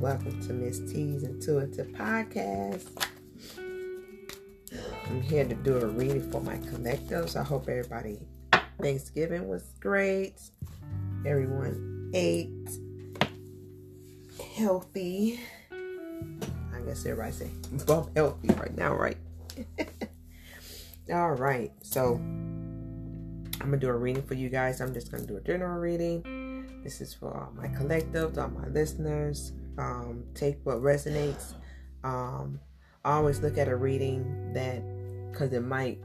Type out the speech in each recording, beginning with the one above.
welcome to Miss T's Intuitive Podcast. I'm here to do a reading for my collectives. I hope everybody Thanksgiving was great. Everyone ate healthy. I guess everybody say bump healthy right now, right? All right, so I'm gonna do a reading for you guys. I'm just gonna do a general reading. This is for all my collectives, all my listeners. Um, take what resonates. Um, always look at a reading that, because it might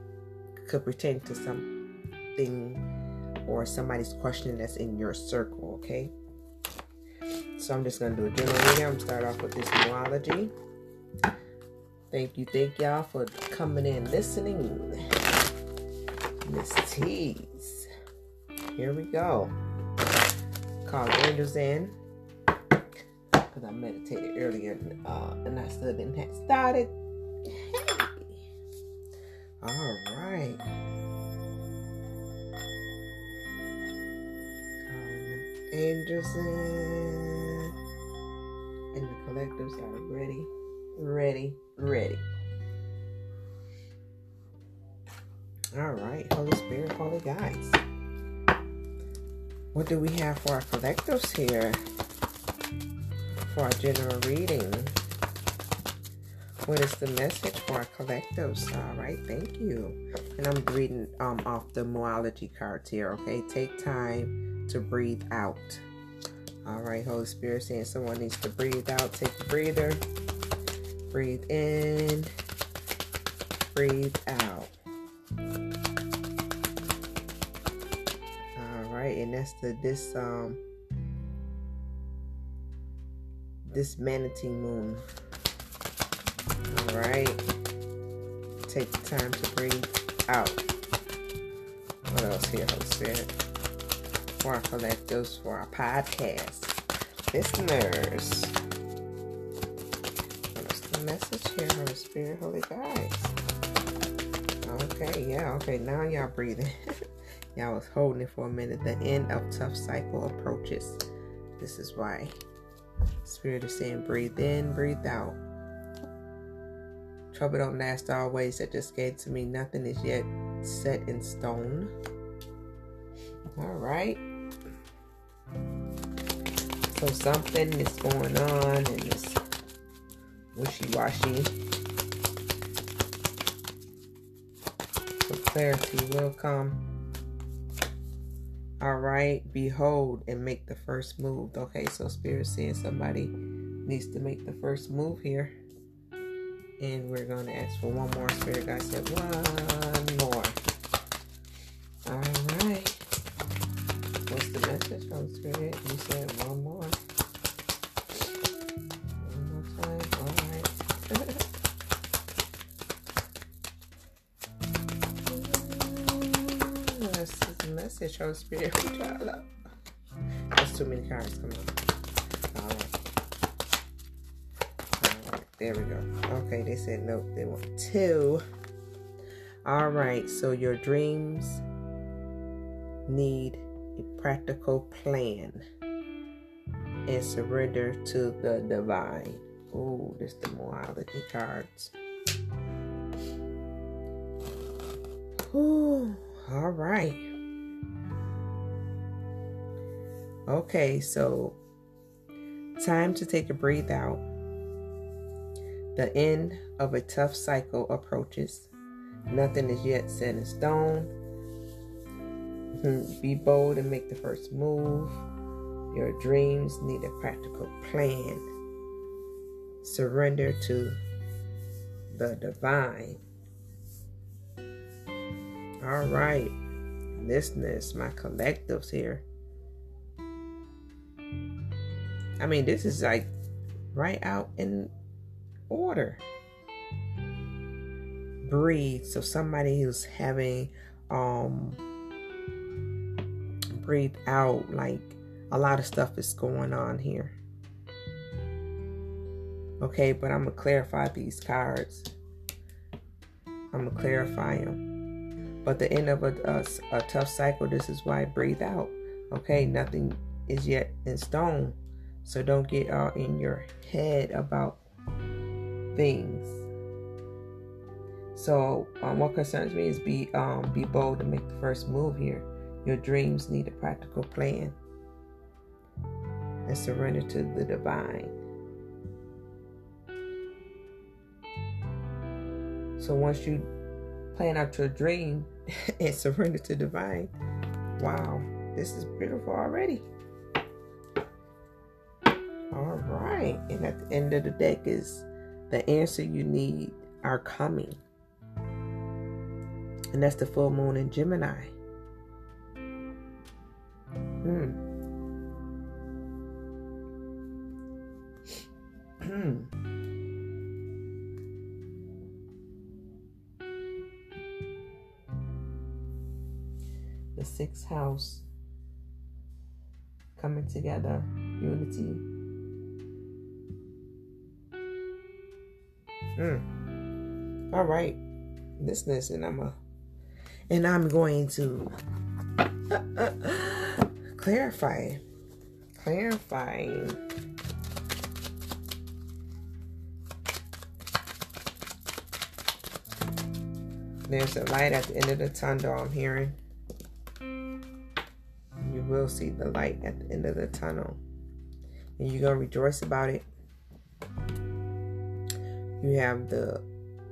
could pertain to something or somebody's question that's in your circle. Okay. So I'm just gonna do a general reading. I'm gonna start off with this numerology. Thank you, thank y'all for coming in, listening. Miss T's. Here we go. Call angels in. Because I meditated earlier uh, and I still didn't have started. All right. Angels. And the collectives are ready ready, ready. All right, Holy Spirit, Holy Guides. What do we have for our collectives here for our general reading? What is the message for our collectives? All right, thank you. And I'm reading um, off the Moonology cards here, okay? Take time to breathe out. All right, Holy Spirit saying someone needs to breathe out. Take a breather. Breathe in, breathe out. All right, and that's the this um this manatee moon. All right, take the time to breathe out. What else here, Holy Spirit? For our collectives, for our podcast listeners What's the message here, Holy Spirit, Holy Guides. Okay, yeah, okay, now y'all breathing. y'all was holding it for a minute. The end of tough cycle approaches. This is why Spirit is saying breathe in, breathe out. Trouble don't last always. That just gave to me. Nothing is yet set in stone. All right. So something is going on in this wishy-washy. So clarity will come. All right, behold and make the first move. Okay, so Spirit saying somebody needs to make the first move here. And we're going to ask for one more. Spirit God said one more. All right. What's the message from Spirit? You said Spirit. There's too many cards. Come on. All right. All right. There we go. Okay, they said no. They want two. All right. So your dreams need a practical plan and surrender to the divine. Oh, this the morality cards. Ooh, all right. Okay, so time to take a breathe out. The end of a tough cycle approaches. Nothing is yet set in stone. Hmm, be bold and make the first move. Your dreams need a practical plan. Surrender to the divine. All right, listeners, my collectives here. I mean, this is like right out in order. Breathe. So somebody who's having um breathe out like a lot of stuff is going on here. Okay, but I'm gonna clarify these cards. I'm gonna clarify them. But the end of a, a, a tough cycle, this is why breathe out. Okay, nothing is yet in stone. So don't get all in your head about things. So um, what concerns me is be um, be bold and make the first move here. Your dreams need a practical plan. And surrender to the divine. So once you plan out your dream and surrender to divine, wow, this is beautiful already. Right. And at the end of the deck is the answer you need are coming. And that's the full moon in Gemini. Hmm. Hmm. the sixth house coming together, unity. Hmm. All right, listeners, and I'm a, and I'm going to clarify, clarifying. There's a light at the end of the tunnel I'm hearing. You will see the light at the end of the tunnel. And you're to rejoice about it. You have the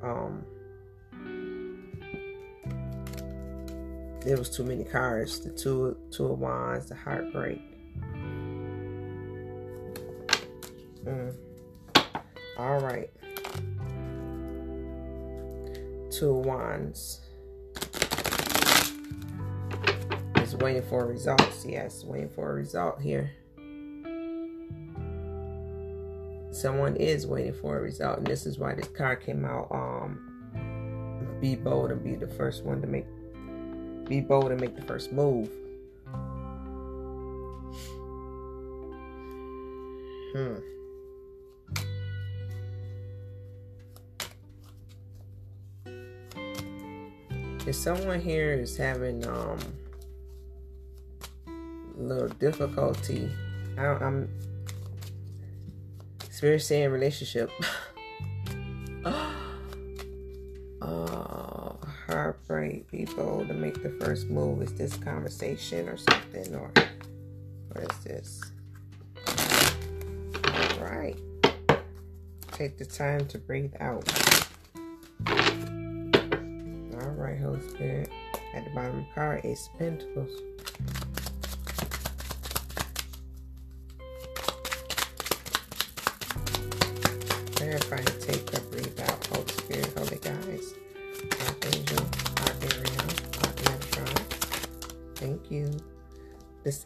um there was too many cards. The two two of wands, the heartbreak. Mm. All right. Two wands. Is waiting for results. Yes, waiting for a result here. Someone is waiting for a result, and this is why this card came out. Um, be bold and be the first one to make be bold and make the first move. Hmm. If someone here is having um a little difficulty, I, I'm spirit saying relationship. oh, heartbreak people to make the first move. Is this conversation or something, or what is this? All right. Take the time to breathe out. All right, Holy Spirit. At the bottom of the card, Ace Pentacles.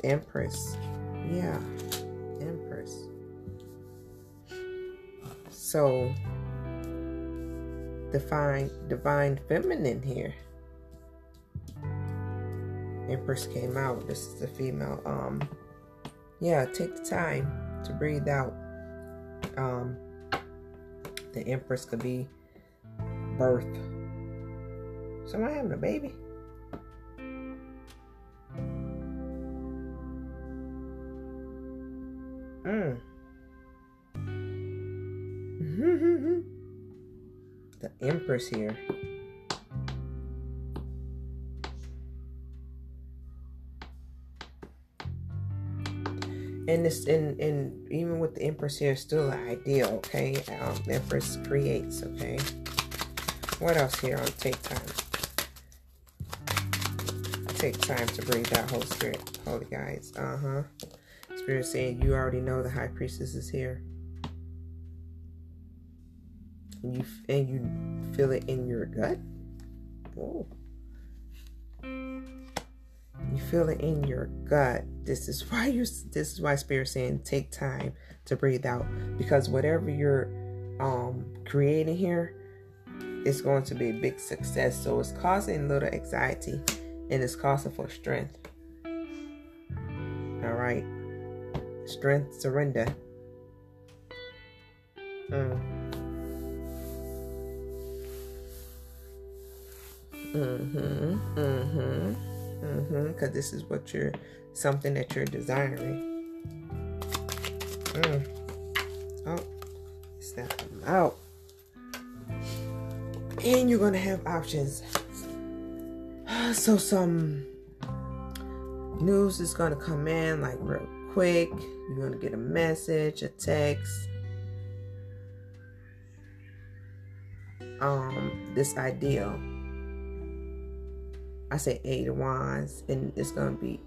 Empress. Yeah, Empress. So, define divine feminine here. Empress came out. This is the female. Um, yeah, take the time to breathe out. Um, the Empress could be birth. Someone having a baby. Empress here. and this and and even with the empress here still an ideal okay? Um empress creates okay? What else here? On take time. Take time to breathe out holy spirit holy guides. Uh-huh. Spirit saying you already know the high priestess is here and you and you feel it in your gut? Oh you feel it in your gut. This is why you this is why spirit saying take time to breathe out because whatever you're um creating here is going to be a big success. So it's causing a little anxiety and it's causing for strength. All right. Strength surrender. Mm. Mm-hmm mm-hmm mm-hmm because this is what you're something that you're desiring Mm. Oh, snap them out. And you're gonna have options. So some news is gonna come in like real quick. You're gonna get a message, a text. Um, this ideal. I say eight wands, and it's gonna be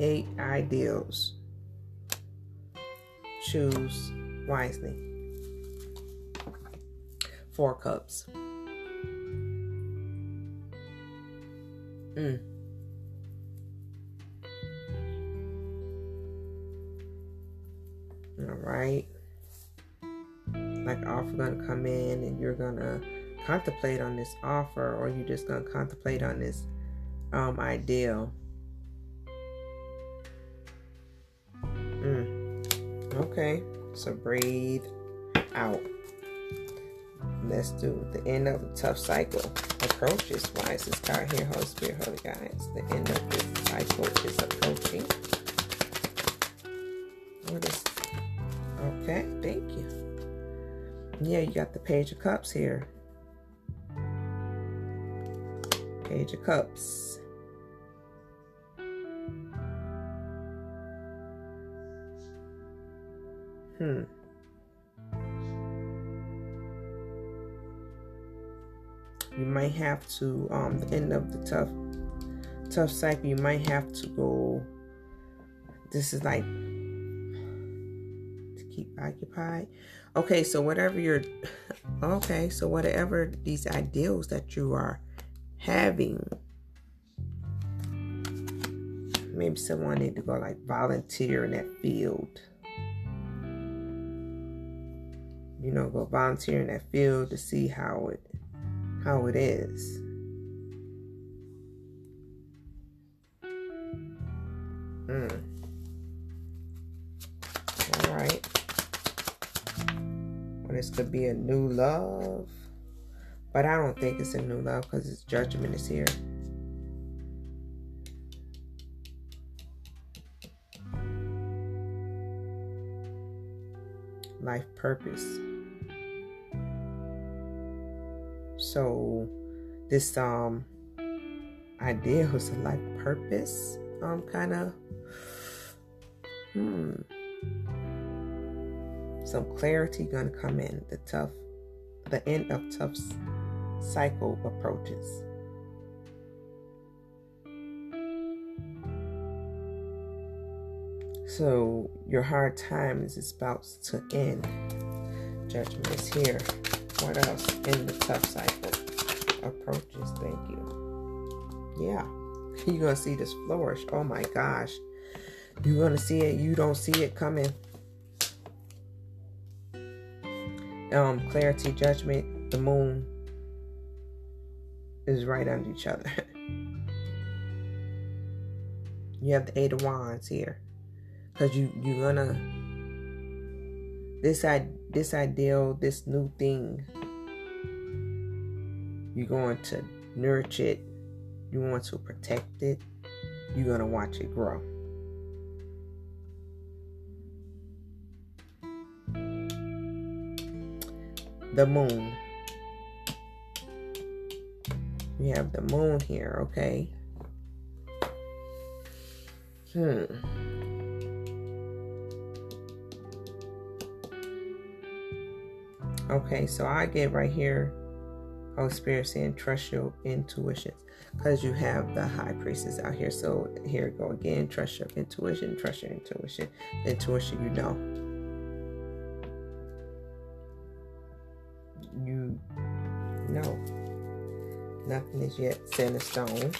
eight ideals. Choose wisely. Four cups. Mm. All right. Like offer gonna come in and you're gonna contemplate on this offer or you're just gonna contemplate on this um ideal. Mm. Okay. So breathe out. Let's do the end of the tough cycle. Approaches. Is this card here? Holy Spirit, Holy Guides. The end of this cycle is approaching. What is okay? Thank you. Yeah, you got the Page of Cups here. Page of Cups. Hmm. You might have to, um, the end of the tough, tough cycle. You might have to go. This is like to keep occupied. Okay, so whatever you're, okay, so whatever these ideals that you are having, maybe someone need to go like volunteer in that field you know, go volunteer in that field to see how it how it is. Mm. All right. Well, this could be a new love, but I don't think it's a new love because its judgment is here. Life purpose. So this um idea was a life purpose um kind of hmm some clarity gonna come in the tough the end of tough cycle approaches so your hard times is about to end judgment is here what else in the tough cycle approaches? Thank you. Yeah. You're to see this flourish. Oh my gosh. You're to see it. You don't see it coming. Um, clarity, judgment, the moon is right under each other. you have the eight of wands here. Because you, you're gonna this I this ideal, this new thing, you're going to nurture it, you want to protect it, you're to watch it grow. The moon. We have the moon here, okay? Hmm. Okay, so I get right here, Holy Spirit saying, trust your intuitions. Because you have the high priestess out here. So here go again. Trust your intuition. Trust your intuition. Intuition you know. Nothing is yet set in stone.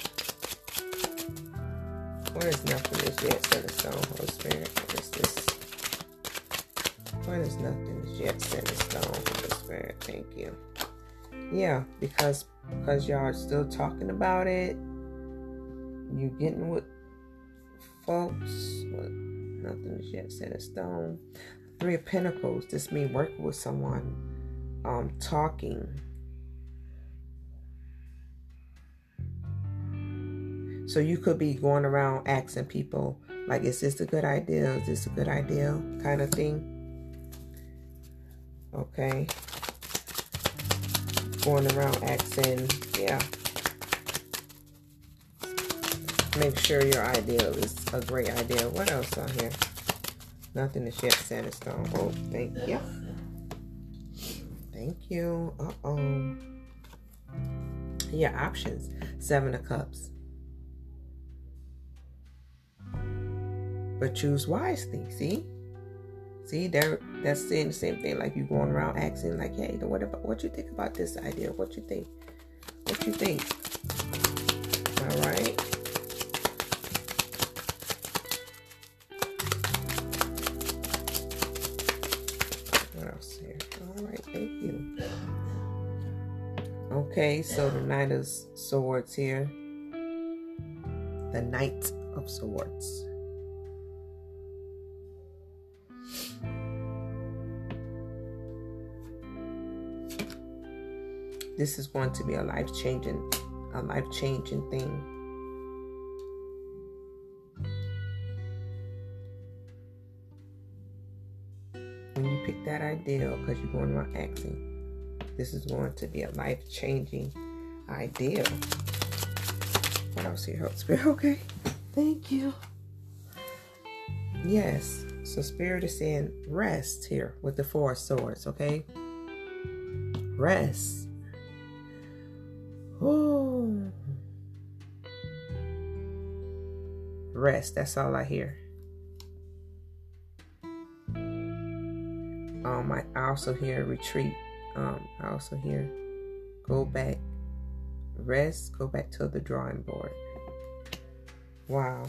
What is nothing is yet set in stone, Holy Spirit? What is this? What is nothing is yet set in stone? Holy Spirit. Thank you. Yeah, because because y'all are still talking about it. You getting with folks. What, nothing is yet set in stone. Three of Pentacles. This means working with someone. Um, talking. So you could be going around asking people Like, is this a good idea? Is this a good idea? Kind of thing. Okay. Going around asking, yeah. Make sure your idea is a great idea. What else on here? Nothing is yet set in stone. Oh, thank you. Thank you. Uh-oh. Yeah, options. Seven of Cups. But choose wisely. See? See, there that's saying the same thing. Like you going around asking, like, hey, what about what you think about this idea? What you think? What you think? All right. What else here? All right, thank you. Okay, so the Knight of Swords here. The Knight of Swords. This is going to be a life changing a life changing thing. When you pick that idea because you're going around asking this is going to be a life changing idea. What else here help spirit. Okay. Thank you. Yes. So spirit is saying rest here with the four swords okay? Rest Rest. That's all I hear. Um, I also hear retreat. Um, I also hear go back, rest, go back to the drawing board. Wow.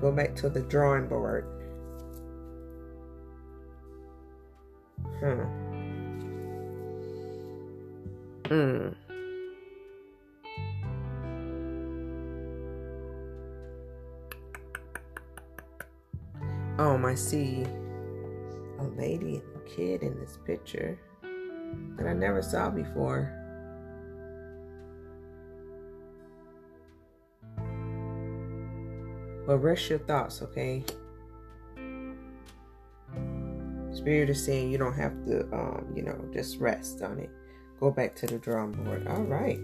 Go back to the drawing board. Hmm. Hmm. Um, I see a lady and a kid in this picture that I never saw before. But rest your thoughts, okay? Spirit is saying you don't have to, um, you know, just rest on it. Go back to the drawing board. All right.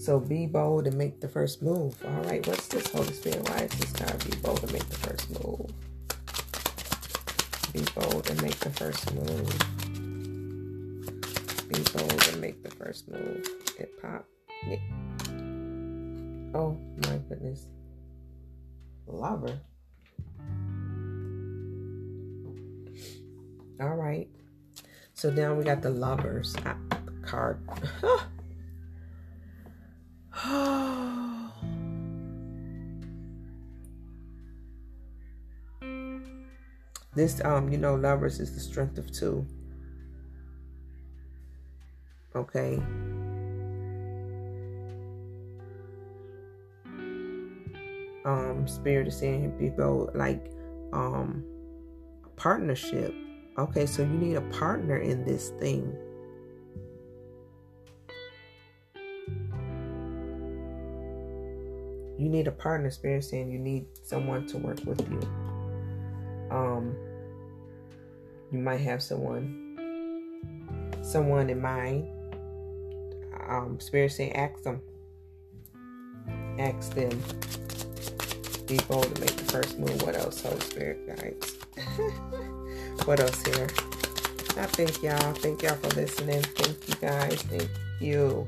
So be bold and make the first move. All right. What's this, Holy Spirit? Why is this card be bold and make the first move? Be bold and make the first move. Be bold and make the first move. It pop. Yeah. Oh my goodness. Lover. All right. So now we got the lovers card. this um you know lovers is the strength of two okay um spirit is saying people like um partnership Okay, so you need a partner in this thing. You need a partner, spirit saying you need someone to work with you. Um you might have someone someone in mind. Um spirit saying ask them. Ask them. Be bold to make the first move. What else, Holy Spirit guides? what else here? I thank y'all. Thank y'all for listening. Thank you guys. Thank you.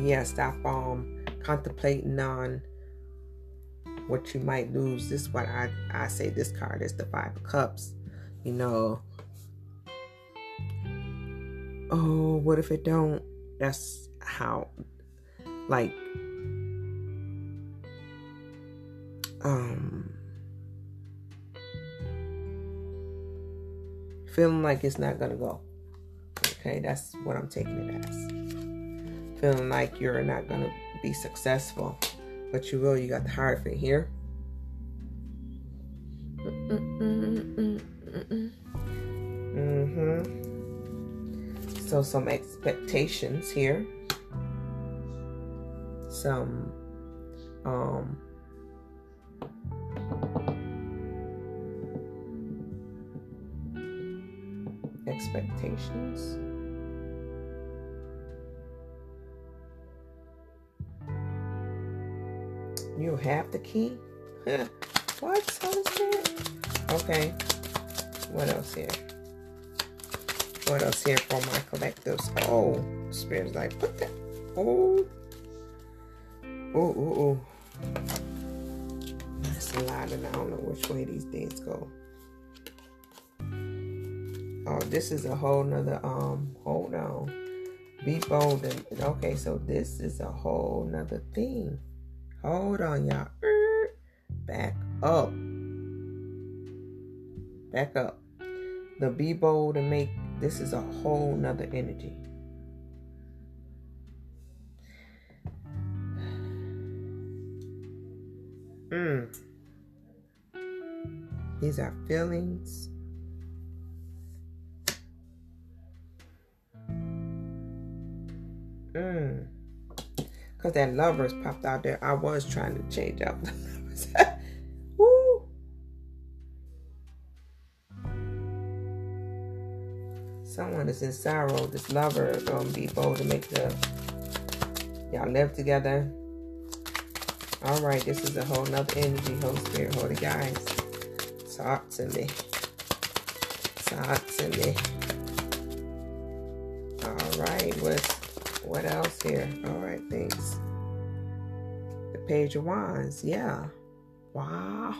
Yeah, stop um contemplating on what you might lose. This is what I, I say this card is the five of cups. You know. Oh, what if it don't? That's how like um feeling like it's not gonna go. Okay, that's what I'm taking it as. Feeling like you're not gonna be successful, but you will. You got the heart Hierophant here. Mm-hmm. So some expectations here. Some um expectations. You have the key? what? Holy Spirit? Okay. What else here? What else here for my collectors? Oh, Spirit's like, put that. Oh. Oh, oh, oh. That's a lot, and I don't know which way these things go. Oh, this is a whole nother, um, hold on. Be bold and, okay, so this is a whole nother thing. Hold on, y'all. Back up. Back up. The be bold and make this is a whole nother energy. Mm. These are feelings. Mm. Because that lovers popped out there. I was trying to change up the lovers. Woo. Someone is in sorrow. This lover gonna be bold to make the y'all live together. All right, this is a whole nother energy. Holy Spirit, Holy guys, talk to me. Talk to me. All right, what's what else here? All right, thanks. The Page of Wands. Yeah. Wow.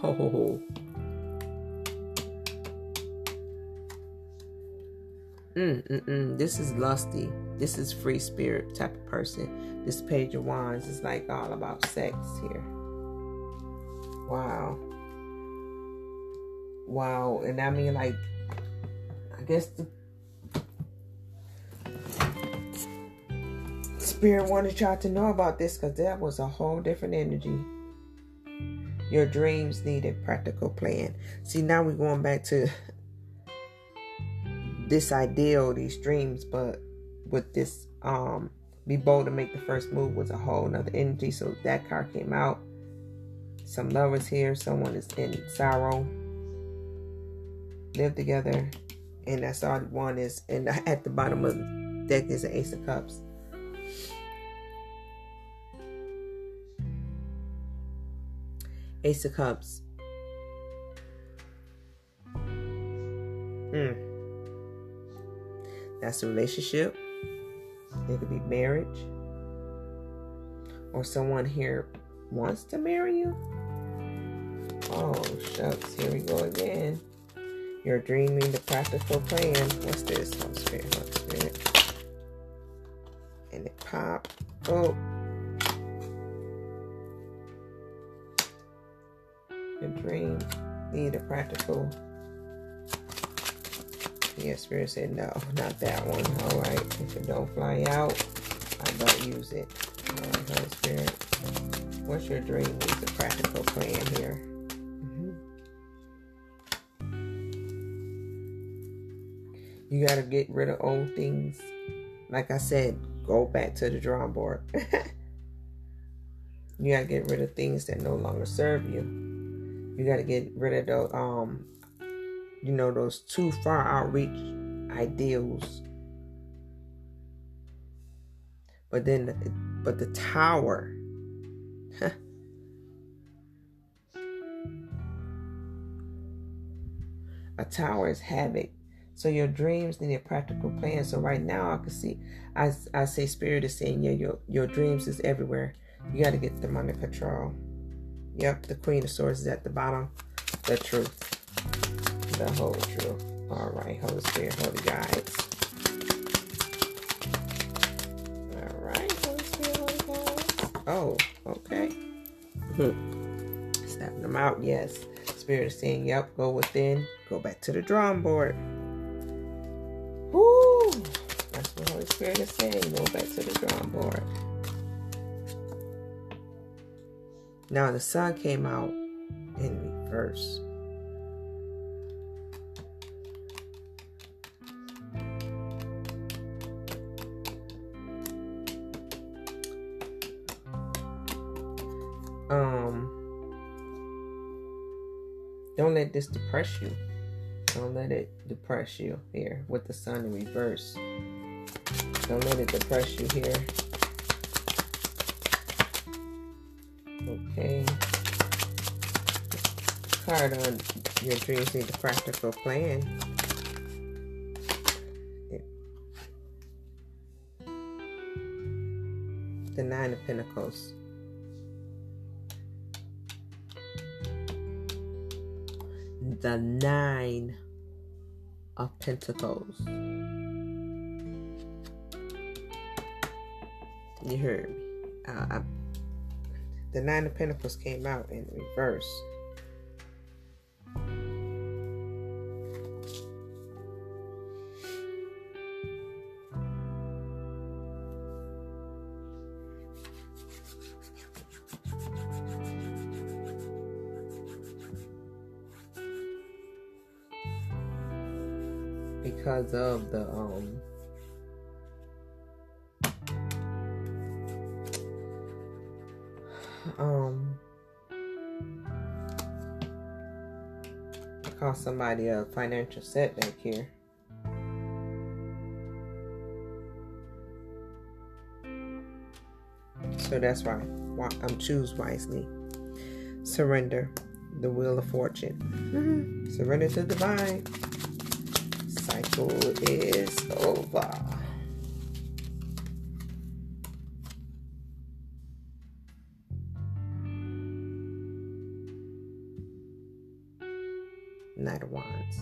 Mm, mm, mm. This is lusty. This is free spirit type of person. This Page of Wands is like all about sex here. Wow. Wow. And I mean, like, I guess the Spirit wanted y'all to know about this because that was a whole different energy. Your dreams need a practical plan. See, now we're going back to this ideal, these dreams, but with this, um, be bold to make the first move was a whole nother energy. So that card came out. Some lovers here, someone is in sorrow. Live together. And that's all one is. And at the bottom of the deck is an Ace of Cups. Ace of Cups. Hmm. That's a relationship. It could be marriage. Or someone here wants to marry you. Oh, shucks. Here we go again. You're dreaming the practical plan. What's this? Holy Spirit, Holy Spirit. And it pop. Oh. Your dream need a practical. Yeah, Spirit said no, not that one. All right, if it don't fly out, I don't use it. Spirit. What's your dream needs a practical plan here? Mm-hmm. You got to get rid of old things. Like I said, go back to the drawing board. you got to get rid of things that no longer serve you. You got to get rid of the, um, you know, those too far outreach ideals. But then, but the tower. a tower is havoc. So your dreams need a practical plan. So right now I can see, I, I say spirit is saying, yeah, your, your dreams is everywhere. You got to get them under control. Yep, the Queen of Swords is at the bottom. The truth. The whole truth. All right, Holy Spirit, Holy Guides. All right, Holy Spirit, Holy Guides. Oh, okay. Hmm. Snapping them out, yes. Spirit is saying, yep, go within. Go back to the drawing board. Woo! That's what Holy Spirit is saying. Go back to the drawing board. Now the sun came out in reverse. Um, don't let this depress you. Don't let it depress you here with the sun in reverse. Don't let it depress you here Okay. Card on your dreams need a practical plan. The Nine of Pentacles. The Nine of Pentacles. You heard me. Uh, the Nine of Pentacles came out in reverse. because of the um, um cause somebody a financial setback here. So that's why I'm choose wisely. Surrender the wheel of fortune. Mm-hmm. Surrender to the divine cycle is over. Knight of Wands.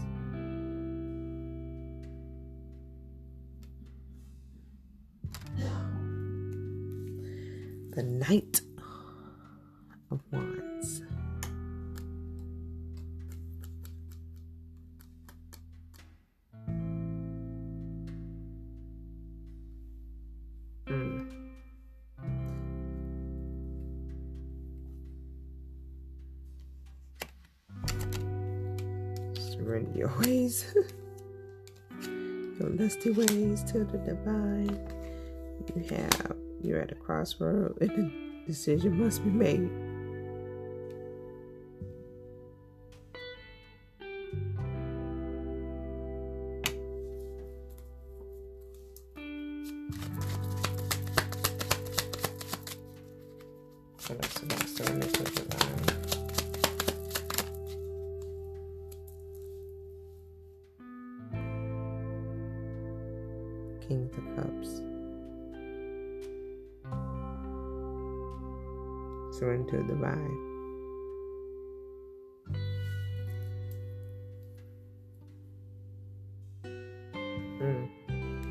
The Knight your ways, your lusty ways to the divine. You have, you're at a crossroad and a decision must be made.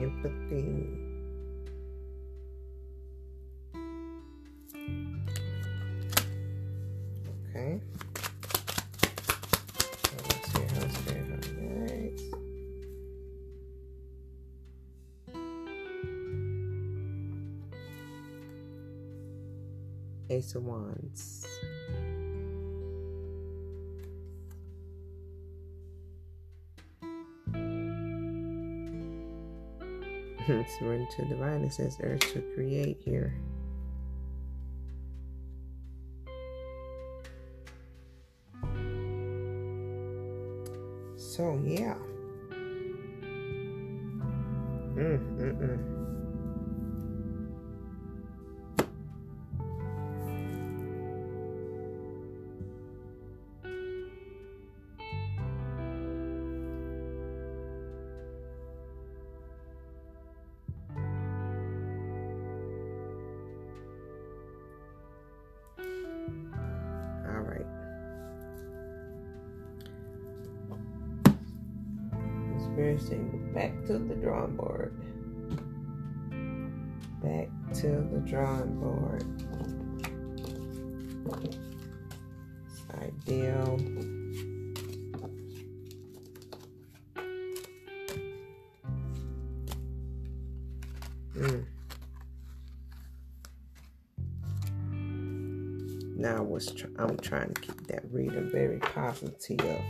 Empathy. Okay. So let's see how spirit highlights. Ace of Wands. Surrender to divine. It says urge to create here. So yeah. Back to the drawing board. Back to the drawing board. It's ideal. Mm. Now I was tr- I'm trying to keep that reading very positive.